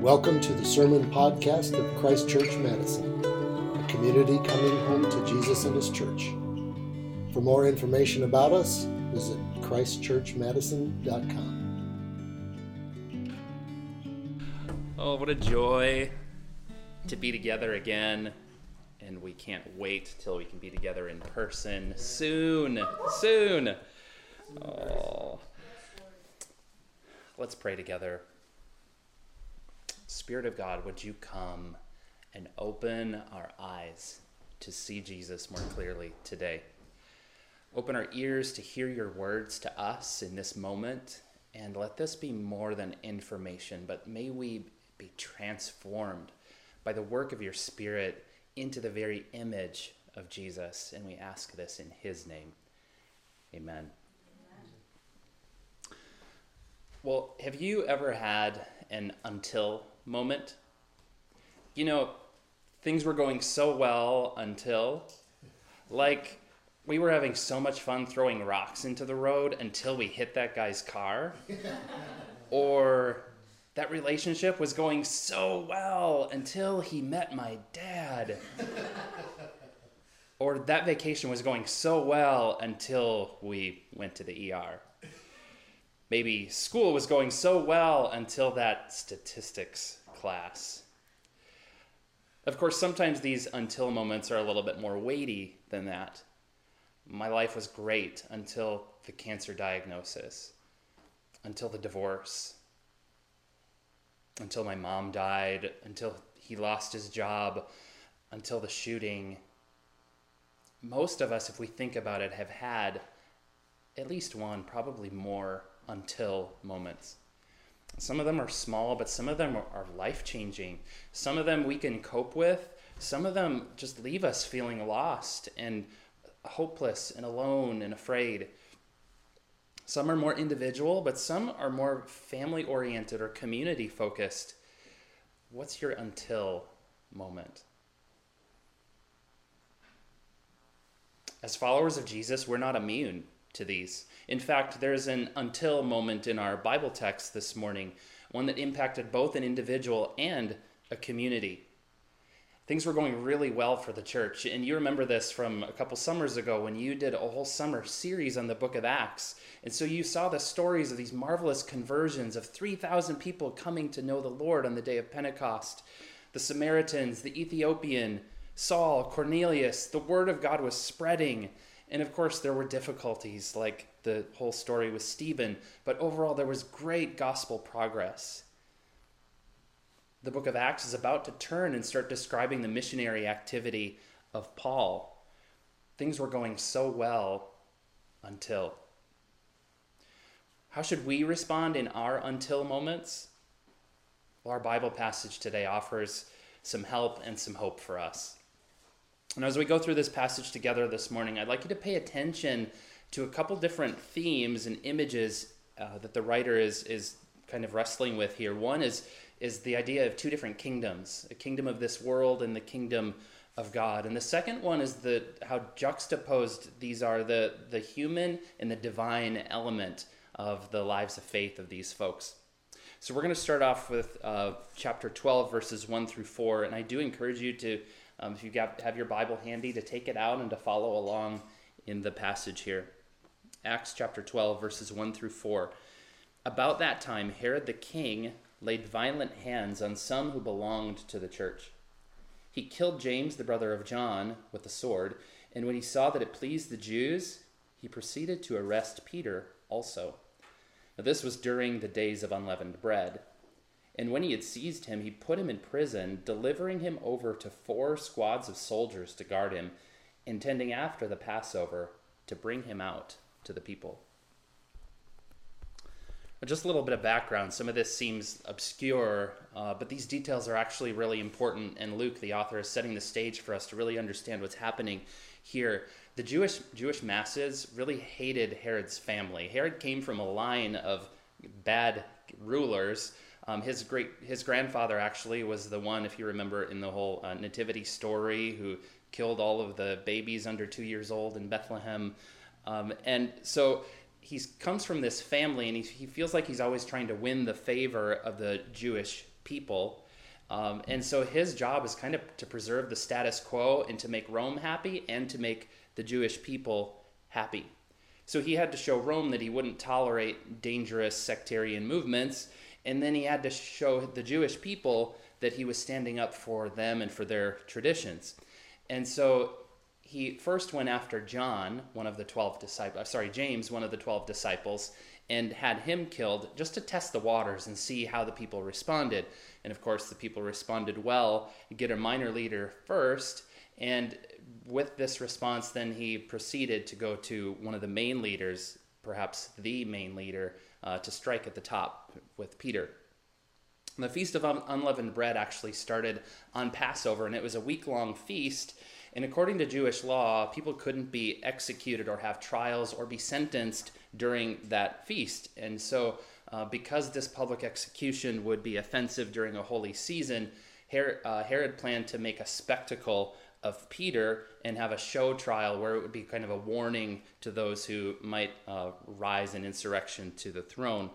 Welcome to the Sermon Podcast of Christ Church Madison, a community coming home to Jesus and His church. For more information about us, visit ChristchurchMadison.com. Oh, what a joy to be together again. And we can't wait till we can be together in person soon. Soon. Oh. Let's pray together. Spirit of God, would you come and open our eyes to see Jesus more clearly today? Open our ears to hear your words to us in this moment, and let this be more than information, but may we be transformed by the work of your Spirit into the very image of Jesus. And we ask this in his name. Amen. Well, have you ever had an until moment? You know, things were going so well until, like, we were having so much fun throwing rocks into the road until we hit that guy's car. or that relationship was going so well until he met my dad. or that vacation was going so well until we went to the ER. Maybe school was going so well until that statistics class. Of course, sometimes these until moments are a little bit more weighty than that. My life was great until the cancer diagnosis, until the divorce, until my mom died, until he lost his job, until the shooting. Most of us, if we think about it, have had at least one, probably more, until moments. Some of them are small, but some of them are, life changing. Some of them we can cope with. Some of them just leave us feeling lost and hopeless and alone and afraid. Some are more individual, but some are more family oriented or community focused. What's your until moment? As followers of Jesus, we're not immune to these. In fact, there's an until moment in our Bible text this morning, one that impacted both an individual and a community. Things were going really well for the church. And you remember this from a couple summers ago when you did a whole summer series on the book of Acts. And so you saw the stories of these marvelous conversions of 3,000 people coming to know the Lord on the day of Pentecost. The Samaritans, the Ethiopian, Saul, Cornelius, the word of God was spreading. And of course, there were difficulties like the whole story with Stephen, but overall, there was great gospel progress. The book of Acts is about to turn and start describing the missionary activity of Paul. Things were going so well until. How should we respond in our until moments? Well, our Bible passage today offers some help and some hope for us. And as we go through this passage together this morning, I'd like you to pay attention to a couple different themes and images uh, that the writer is, is kind of wrestling with here. One is, is the idea of two different kingdoms a kingdom of this world and the kingdom of God. And the second one is the, how juxtaposed these are the, the human and the divine element of the lives of faith of these folks. So we're going to start off with uh, chapter 12, verses 1 through 4. And I do encourage you to um, if you have your Bible handy, to take it out and to follow along in the passage here. Acts chapter 12, verses 1 through 4. About that time, Herod the king laid violent hands on some who belonged to the church. He killed James, the brother of John, with a sword, and when he saw that it pleased the Jews, he proceeded to arrest Peter also. Now, this was during the days of unleavened bread. And when he had seized him, he put him in prison, delivering him over to four squads of soldiers to guard him, intending after the Passover to bring him out to the people. Just a little bit of background. Some of this seems obscure, uh, but these details are actually really important. And Luke, the author, is setting the stage for us to really understand what's happening here. The Jewish Jewish masses really hated Herod's family. Herod came from a line of bad rulers um, his great his grandfather actually was the one, if you remember, in the whole uh, nativity story, who killed all of the babies under two years old in Bethlehem, um, and so he comes from this family, and he, he feels like he's always trying to win the favor of the Jewish people. Um, and so his job is kind of to preserve the status quo and to make Rome happy and to make the Jewish people happy. So he had to show Rome that he wouldn't tolerate dangerous sectarian movements. And then he had to show the Jewish people that he was standing up for them and for their traditions. And so he first went after John, one of the 12 disciples, uh, sorry, James, one of the 12 disciples, and had him killed just to test the waters and see how the people responded. And of course, the people responded well. Get a minor leader first, and with this response, then he proceeded to go to one of the main leaders, perhaps the main leader, uh, to strike at the top with Peter. The Feast of Unleavened Bread actually started on Passover, and it was a week long feast. And according to Jewish law, people couldn't be executed or have trials or be sentenced during that feast. And so, uh, because this public execution would be offensive during a holy season, Herod, uh, Herod planned to make a spectacle of Peter and have a show trial where it would be kind of a warning to those who might uh, rise in insurrection to the throne.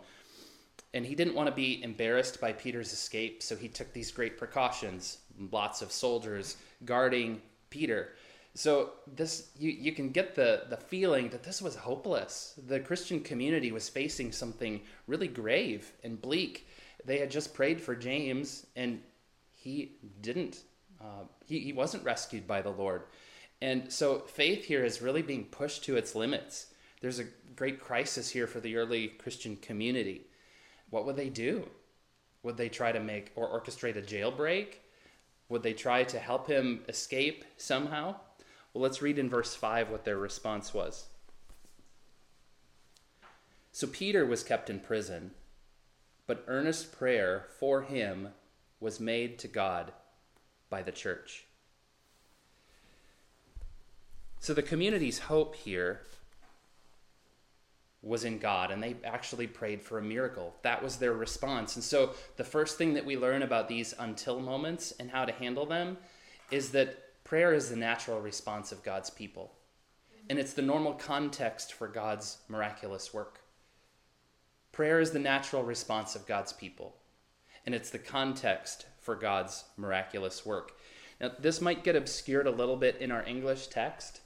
And he didn't want to be embarrassed by Peter's escape, so he took these great precautions. Lots of soldiers guarding Peter. So this you, you can get the, the feeling that this was hopeless. The Christian community was facing something really grave and bleak. They had just prayed for James, and he didn't. Uh, he, he wasn't rescued by the Lord. And so faith here is really being pushed to its limits. There's a great crisis here for the early Christian community what would they do? Would they try to make or orchestrate a jailbreak? Would they try to help him escape somehow? Well, let's read in verse 5 what their response was. So Peter was kept in prison, but earnest prayer for him was made to God by the church. So the community's hope here was in God and they actually prayed for a miracle. That was their response. And so the first thing that we learn about these until moments and how to handle them is that prayer is the natural response of God's people. And it's the normal context for God's miraculous work. Prayer is the natural response of God's people. And it's the context for God's miraculous work. Now, this might get obscured a little bit in our English text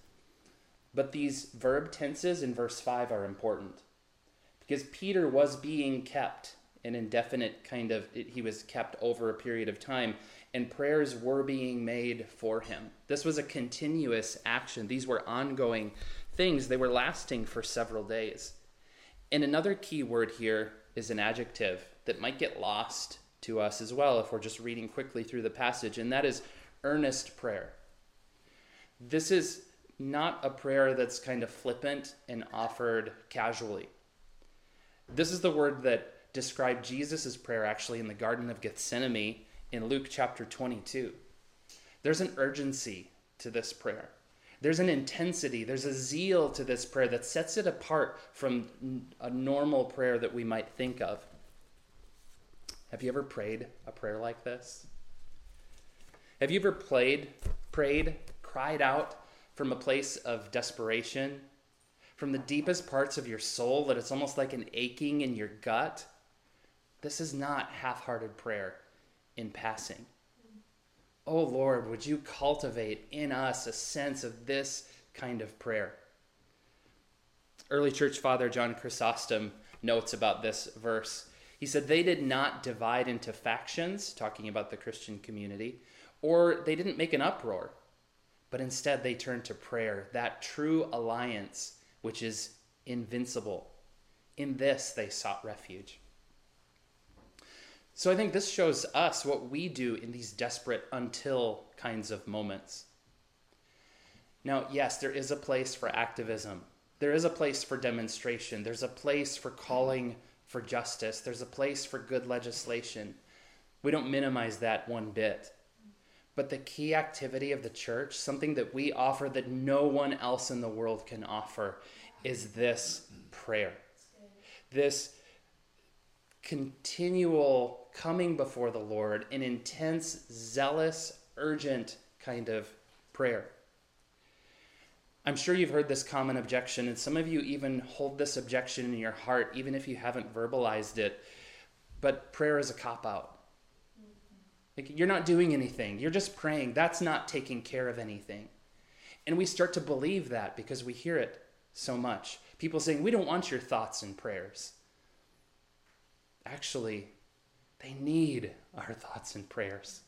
but these verb tenses in verse 5 are important because Peter was being kept an indefinite kind of, he was kept over a period of time, and prayers were being made for him. This was a continuous action. These were ongoing things, they were lasting for several days. And another key word here is an adjective that might get lost to us as well if we're just reading quickly through the passage, and that is earnest prayer. This is not a prayer that's kind of flippant and offered casually. This is the word that described Jesus' prayer actually in the Garden of Gethsemane in Luke chapter 22. There's an urgency to this prayer. There's an intensity, there's a zeal to this prayer that sets it apart from a normal prayer that we might think of. Have you ever prayed a prayer like this? Have you ever played, prayed, cried out from a place of desperation, from the deepest parts of your soul that it's almost like an aching in your gut, this is not half hearted prayer in passing. Oh Lord, would you cultivate in us a sense of this kind of prayer? Early church father John Chrysostom notes about this verse. He said, They did not divide into factions, talking about the Christian community, or they didn't make an uproar but instead they turned to prayer, that true alliance which is invincible. In this they sought refuge. So I think this shows us what we do in these desperate until kinds of moments. Now, yes, there is a place for activism. There is a place for demonstration. There's a place for calling for justice. There's a place for good legislation. We don't minimize that one bit. But the key activity of the church, something that we offer that no one else in the world can offer, is this prayer. This continual coming before the Lord, an intense, zealous, urgent kind of prayer. I'm sure you've heard this common objection, and some of you even hold this objection in your heart, even if you haven't verbalized it. But prayer is a cop out. Like, you're not doing anything. You're just praying. That's not taking care of anything. And we start to believe that because we hear it so much. People saying, We don't want your thoughts and prayers. Actually, they need our thoughts and prayers.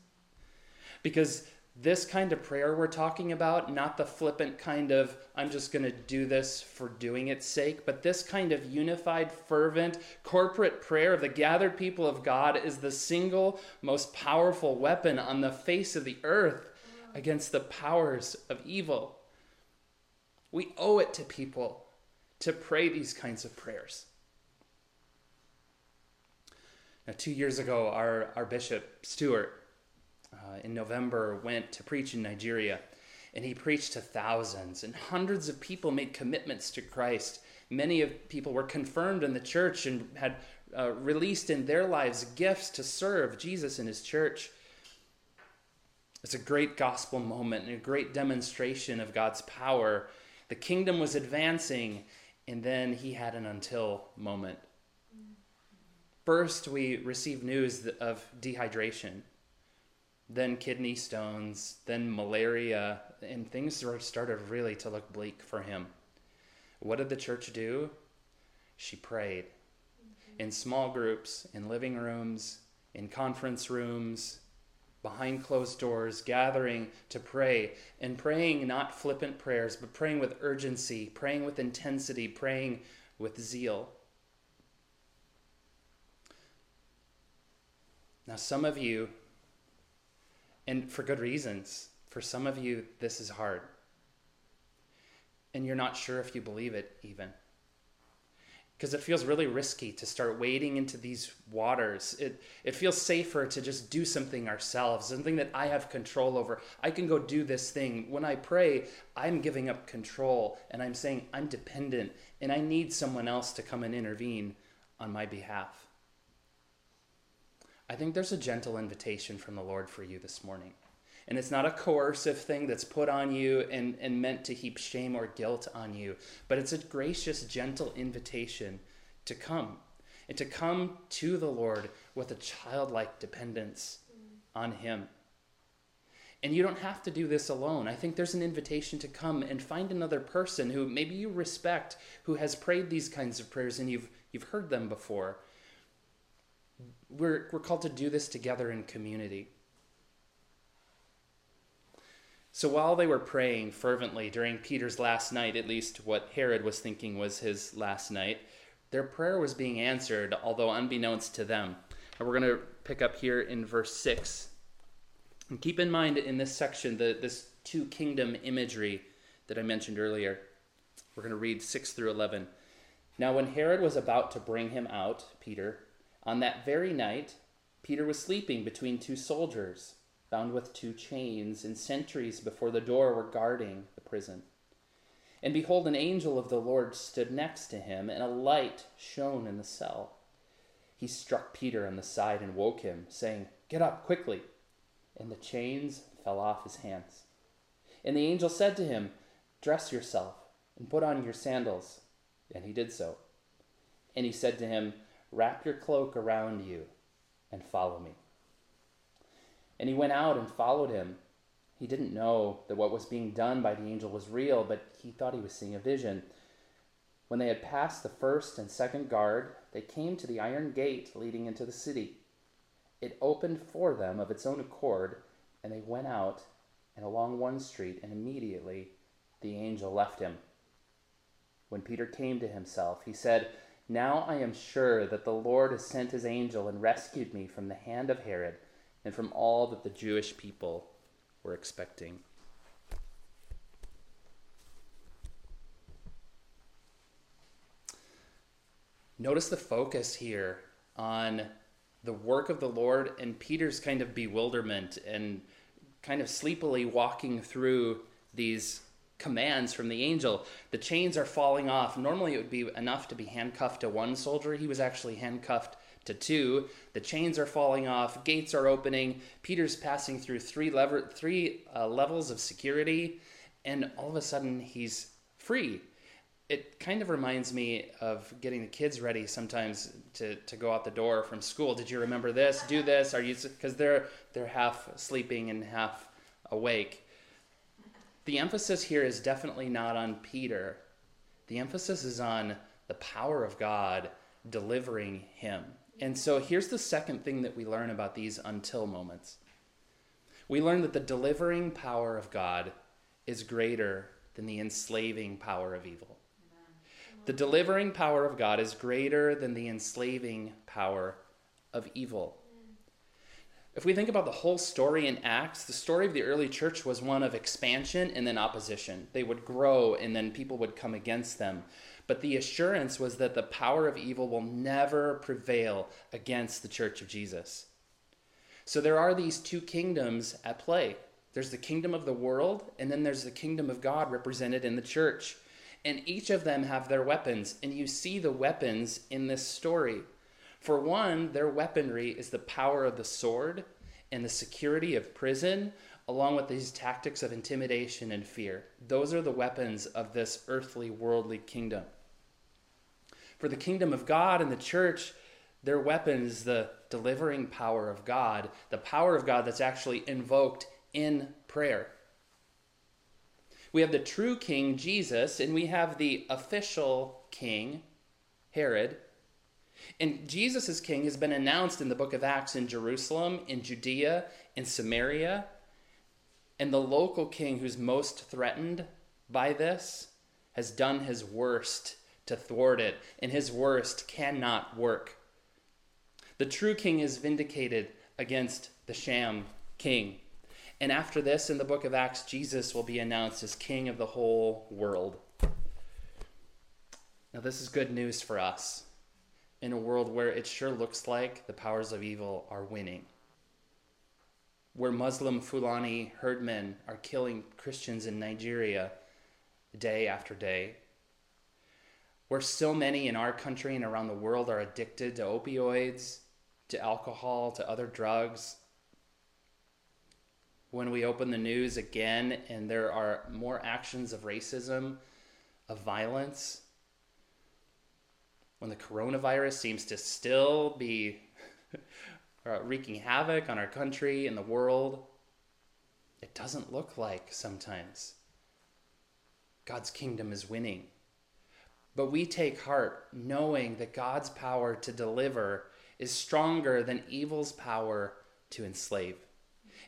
Because this kind of prayer we're talking about, not the flippant kind of, I'm just going to do this for doing its sake, but this kind of unified, fervent, corporate prayer of the gathered people of God is the single most powerful weapon on the face of the earth against the powers of evil. We owe it to people to pray these kinds of prayers. Now, two years ago, our, our bishop, Stewart, uh, in November went to preach in Nigeria. And he preached to thousands, and hundreds of people made commitments to Christ. Many of people were confirmed in the church and had uh, released in their lives gifts to serve Jesus and his church. It's a great gospel moment and a great demonstration of God's power. The kingdom was advancing, and then he had an until moment. First, we received news of dehydration then kidney stones, then malaria, and things started really to look bleak for him. What did the church do? She prayed mm-hmm. in small groups, in living rooms, in conference rooms, behind closed doors, gathering to pray, and praying not flippant prayers, but praying with urgency, praying with intensity, praying with zeal. Now, some of you and for good reasons. For some of you, this is hard. And you're not sure if you believe it, even. Because it feels really risky to start wading into these waters. It, it feels safer to just do something ourselves, something that I have control over. I can go do this thing. When I pray, I'm giving up control and I'm saying I'm dependent and I need someone else to come and intervene on my behalf. I think there's a gentle invitation from the Lord for you this morning. And it's not a coercive thing that's put on you and, and meant to heap shame or guilt on you, but it's a gracious, gentle invitation to come and to come to the Lord with a childlike dependence on Him. And you don't have to do this alone. I think there's an invitation to come and find another person who maybe you respect, who has prayed these kinds of prayers and you've, you've heard them before we're, we're called to do this together in community. So while they were praying fervently during Peter's last night, at least what Herod was thinking was his last night, their prayer was being answered, although unbeknownst to them. And we're going to pick up here in verse 6. And keep in mind in this section the, this two kingdom imagery that I mentioned earlier. We're going to read 6 through 11. Now, when Herod was about to bring him out, Peter, on that very night, Peter was sleeping between two soldiers, bound with two chains, and sentries before the door were guarding the prison. And behold, an angel of the Lord stood next to him, and a light shone in the cell. He struck Peter on the side and woke him, saying, Get up quickly. And the chains fell off his hands. And the angel said to him, Dress yourself and put on your sandals. And he did so. And he said to him, Wrap your cloak around you and follow me. And he went out and followed him. He didn't know that what was being done by the angel was real, but he thought he was seeing a vision. When they had passed the first and second guard, they came to the iron gate leading into the city. It opened for them of its own accord, and they went out and along one street, and immediately the angel left him. When Peter came to himself, he said, now I am sure that the Lord has sent his angel and rescued me from the hand of Herod and from all that the Jewish people were expecting. Notice the focus here on the work of the Lord and Peter's kind of bewilderment and kind of sleepily walking through these commands from the angel. The chains are falling off. Normally, it would be enough to be handcuffed to one soldier. He was actually handcuffed to two. The chains are falling off. Gates are opening. Peter's passing through three, lever- three uh, levels of security, and all of a sudden, he's free. it kind of reminds me of getting the kids ready sometimes to, to go out the door from school. Did you remember this? Do this? Are you because they're they're half sleeping and half awake. The emphasis here is definitely not on Peter. The emphasis is on the power of God delivering him. And so here's the second thing that we learn about these until moments. We learn that the delivering power of God is greater than the enslaving power of evil. The delivering power of God is greater than the enslaving power of evil. If we think about the whole story in Acts, the story of the early church was one of expansion and then opposition. They would grow and then people would come against them. But the assurance was that the power of evil will never prevail against the church of Jesus. So there are these two kingdoms at play there's the kingdom of the world, and then there's the kingdom of God represented in the church. And each of them have their weapons, and you see the weapons in this story. For one, their weaponry is the power of the sword and the security of prison, along with these tactics of intimidation and fear. Those are the weapons of this earthly, worldly kingdom. For the kingdom of God and the church, their weapon is the delivering power of God, the power of God that's actually invoked in prayer. We have the true king, Jesus, and we have the official king, Herod. And Jesus as king has been announced in the book of Acts in Jerusalem, in Judea, in Samaria. And the local king who's most threatened by this has done his worst to thwart it, and his worst cannot work. The true king is vindicated against the sham king. And after this, in the book of Acts, Jesus will be announced as king of the whole world. Now, this is good news for us in a world where it sure looks like the powers of evil are winning. Where Muslim Fulani herdmen are killing Christians in Nigeria day after day, where so many in our country and around the world are addicted to opioids, to alcohol, to other drugs. When we open the news again and there are more actions of racism, of violence, when the coronavirus seems to still be uh, wreaking havoc on our country and the world, it doesn't look like sometimes God's kingdom is winning. But we take heart knowing that God's power to deliver is stronger than evil's power to enslave.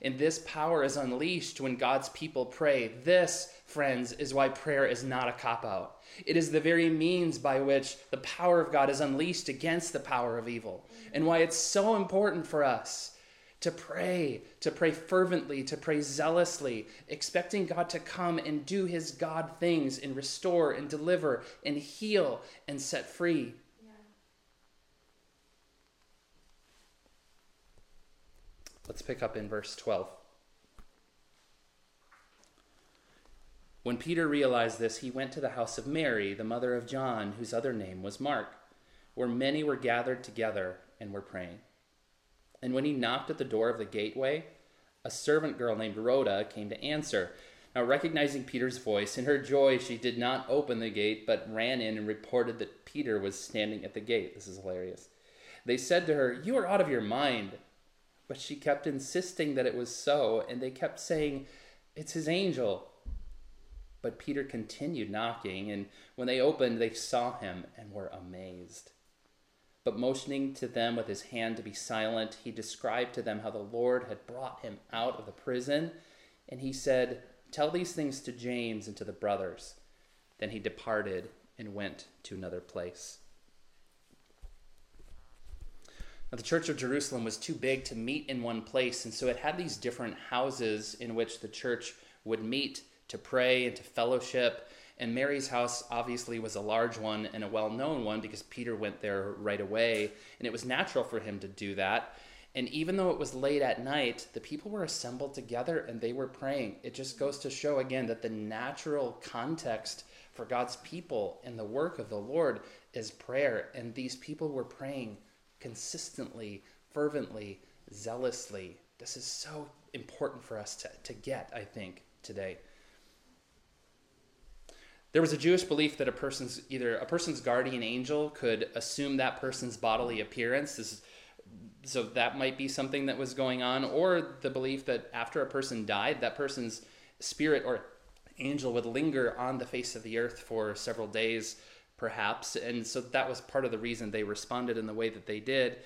And this power is unleashed when God's people pray. This, friends, is why prayer is not a cop out. It is the very means by which the power of God is unleashed against the power of evil, and why it's so important for us to pray, to pray fervently, to pray zealously, expecting God to come and do his God things and restore and deliver and heal and set free. Let's pick up in verse 12. When Peter realized this, he went to the house of Mary, the mother of John, whose other name was Mark, where many were gathered together and were praying. And when he knocked at the door of the gateway, a servant girl named Rhoda came to answer. Now, recognizing Peter's voice, in her joy, she did not open the gate, but ran in and reported that Peter was standing at the gate. This is hilarious. They said to her, You are out of your mind. But she kept insisting that it was so, and they kept saying, It's his angel. But Peter continued knocking, and when they opened, they saw him and were amazed. But motioning to them with his hand to be silent, he described to them how the Lord had brought him out of the prison. And he said, Tell these things to James and to the brothers. Then he departed and went to another place. Now, the Church of Jerusalem was too big to meet in one place, and so it had these different houses in which the church would meet to pray and to fellowship and Mary's house obviously was a large one and a well known one because Peter went there right away, and it was natural for him to do that. And even though it was late at night, the people were assembled together and they were praying. It just goes to show again that the natural context for God's people and the work of the Lord is prayer. And these people were praying consistently, fervently, zealously. This is so important for us to, to get, I think, today. There was a Jewish belief that a person's either a person's guardian angel could assume that person's bodily appearance. Is, so that might be something that was going on, or the belief that after a person died, that person's spirit or angel would linger on the face of the earth for several days, perhaps. And so that was part of the reason they responded in the way that they did.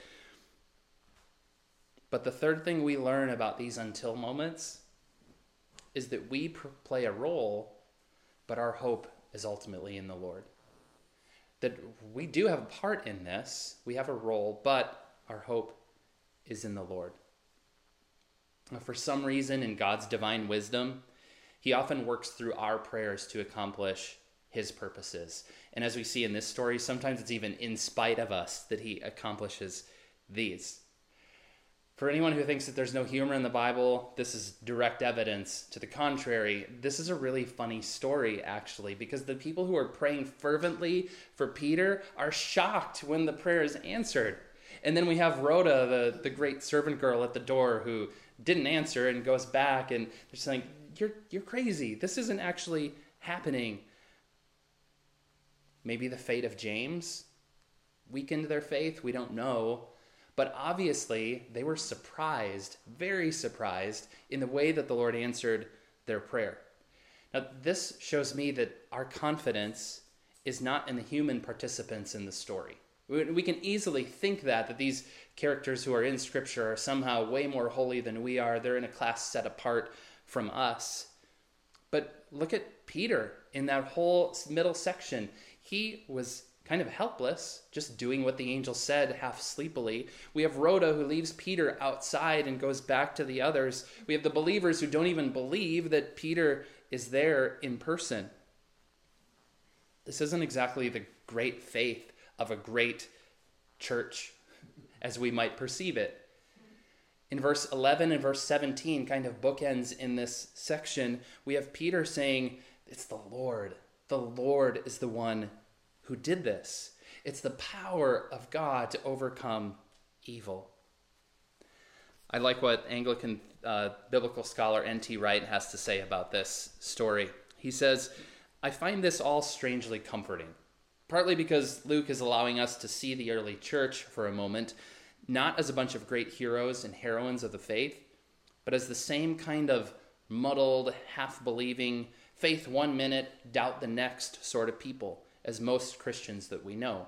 But the third thing we learn about these until moments is that we play a role, but our hope is ultimately in the Lord. That we do have a part in this, we have a role, but our hope is in the Lord. For some reason, in God's divine wisdom, He often works through our prayers to accomplish His purposes. And as we see in this story, sometimes it's even in spite of us that He accomplishes these. For anyone who thinks that there's no humor in the Bible, this is direct evidence to the contrary. This is a really funny story, actually, because the people who are praying fervently for Peter are shocked when the prayer is answered. And then we have Rhoda, the, the great servant girl at the door, who didn't answer and goes back, and they're saying, you're, you're crazy. This isn't actually happening. Maybe the fate of James weakened their faith. We don't know. But obviously, they were surprised, very surprised, in the way that the Lord answered their prayer. Now, this shows me that our confidence is not in the human participants in the story. We can easily think that, that these characters who are in Scripture are somehow way more holy than we are. They're in a class set apart from us. But look at Peter in that whole middle section. He was kind of helpless, just doing what the angel said half sleepily. We have Rhoda who leaves Peter outside and goes back to the others. We have the believers who don't even believe that Peter is there in person. This isn't exactly the great faith of a great church as we might perceive it. In verse 11 and verse 17, kind of bookends in this section, we have Peter saying, It's the Lord. The Lord is the one who did this. It's the power of God to overcome evil. I like what Anglican uh, biblical scholar N.T. Wright has to say about this story. He says, I find this all strangely comforting, partly because Luke is allowing us to see the early church for a moment, not as a bunch of great heroes and heroines of the faith, but as the same kind of muddled, half believing, faith one minute, doubt the next sort of people as most Christians that we know.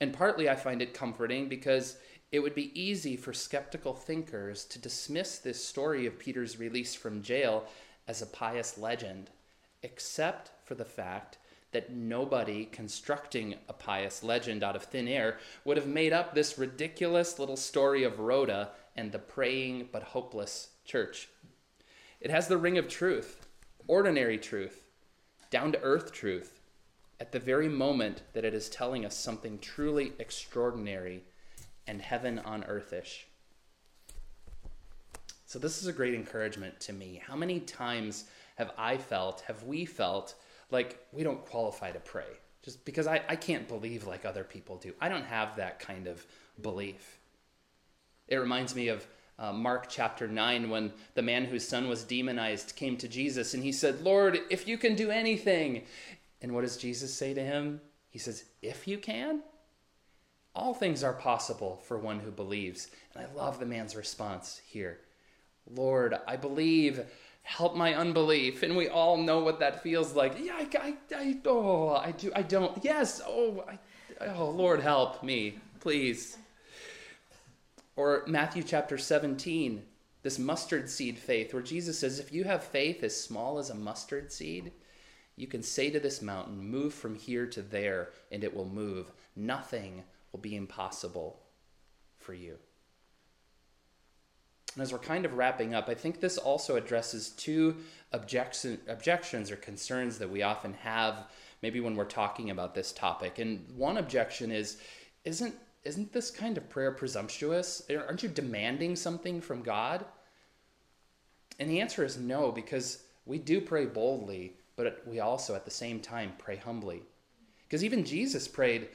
And partly I find it comforting because it would be easy for skeptical thinkers to dismiss this story of Peter's release from jail as a pious legend, except for the fact that nobody constructing a pious legend out of thin air would have made up this ridiculous little story of Rhoda and the praying but hopeless church. It has the ring of truth, ordinary truth, down to earth truth, at the very moment that it is telling us something truly extraordinary and heaven on earthish. So, this is a great encouragement to me. How many times have I felt, have we felt, like we don't qualify to pray? Just because I, I can't believe like other people do. I don't have that kind of belief. It reminds me of uh, Mark chapter 9 when the man whose son was demonized came to Jesus and he said, Lord, if you can do anything, and what does Jesus say to him? He says, If you can, all things are possible for one who believes. And I love the man's response here Lord, I believe, help my unbelief. And we all know what that feels like. Yeah, I, I, I oh, I do, I don't. Yes, oh, I, oh, Lord, help me, please. Or Matthew chapter 17, this mustard seed faith, where Jesus says, If you have faith as small as a mustard seed, you can say to this mountain, Move from here to there, and it will move. Nothing will be impossible for you. And as we're kind of wrapping up, I think this also addresses two objection, objections or concerns that we often have, maybe when we're talking about this topic. And one objection is isn't, isn't this kind of prayer presumptuous? Aren't you demanding something from God? And the answer is no, because we do pray boldly but we also at the same time pray humbly. Because even Jesus prayed,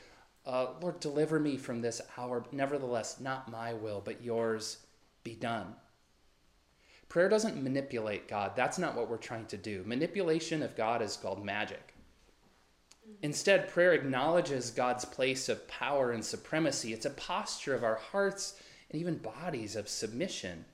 uh, Lord, deliver me from this hour. Nevertheless, not my will, but yours be done. Prayer doesn't manipulate God. That's not what we're trying to do. Manipulation of God is called magic. Instead, prayer acknowledges God's place of power and supremacy. It's a posture of our hearts and even bodies of submission.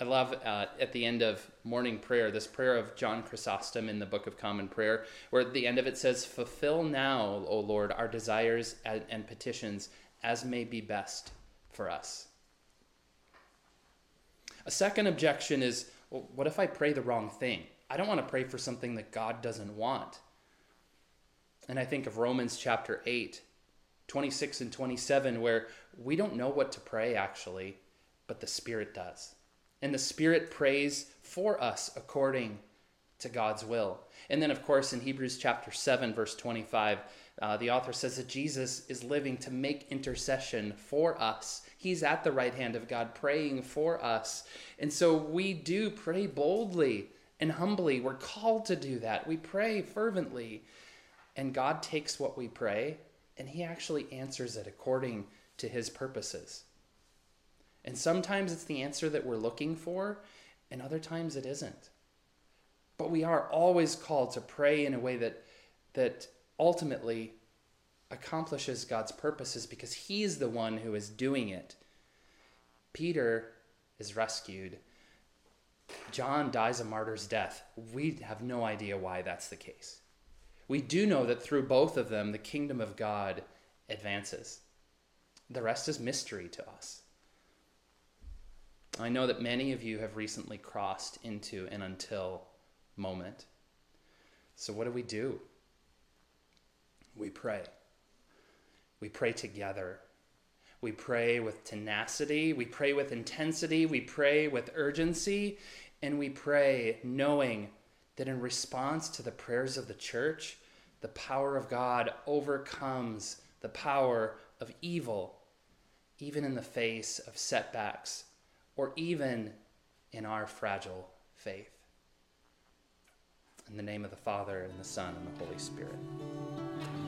I love uh, at the end of morning prayer, this prayer of John Chrysostom in the Book of Common Prayer, where at the end of it says, Fulfill now, O Lord, our desires and, and petitions as may be best for us. A second objection is well, what if I pray the wrong thing? I don't want to pray for something that God doesn't want. And I think of Romans chapter 8, 26 and 27, where we don't know what to pray actually, but the Spirit does. And the Spirit prays for us according to God's will. And then, of course, in Hebrews chapter 7, verse 25, uh, the author says that Jesus is living to make intercession for us. He's at the right hand of God praying for us. And so we do pray boldly and humbly. We're called to do that. We pray fervently. And God takes what we pray and He actually answers it according to His purposes. And sometimes it's the answer that we're looking for, and other times it isn't. But we are always called to pray in a way that, that ultimately accomplishes God's purposes because He's the one who is doing it. Peter is rescued. John dies a martyr's death. We have no idea why that's the case. We do know that through both of them, the kingdom of God advances. The rest is mystery to us. I know that many of you have recently crossed into an until moment. So, what do we do? We pray. We pray together. We pray with tenacity. We pray with intensity. We pray with urgency. And we pray knowing that in response to the prayers of the church, the power of God overcomes the power of evil, even in the face of setbacks or even in our fragile faith. In the name of the Father, and the Son, and the Holy Spirit.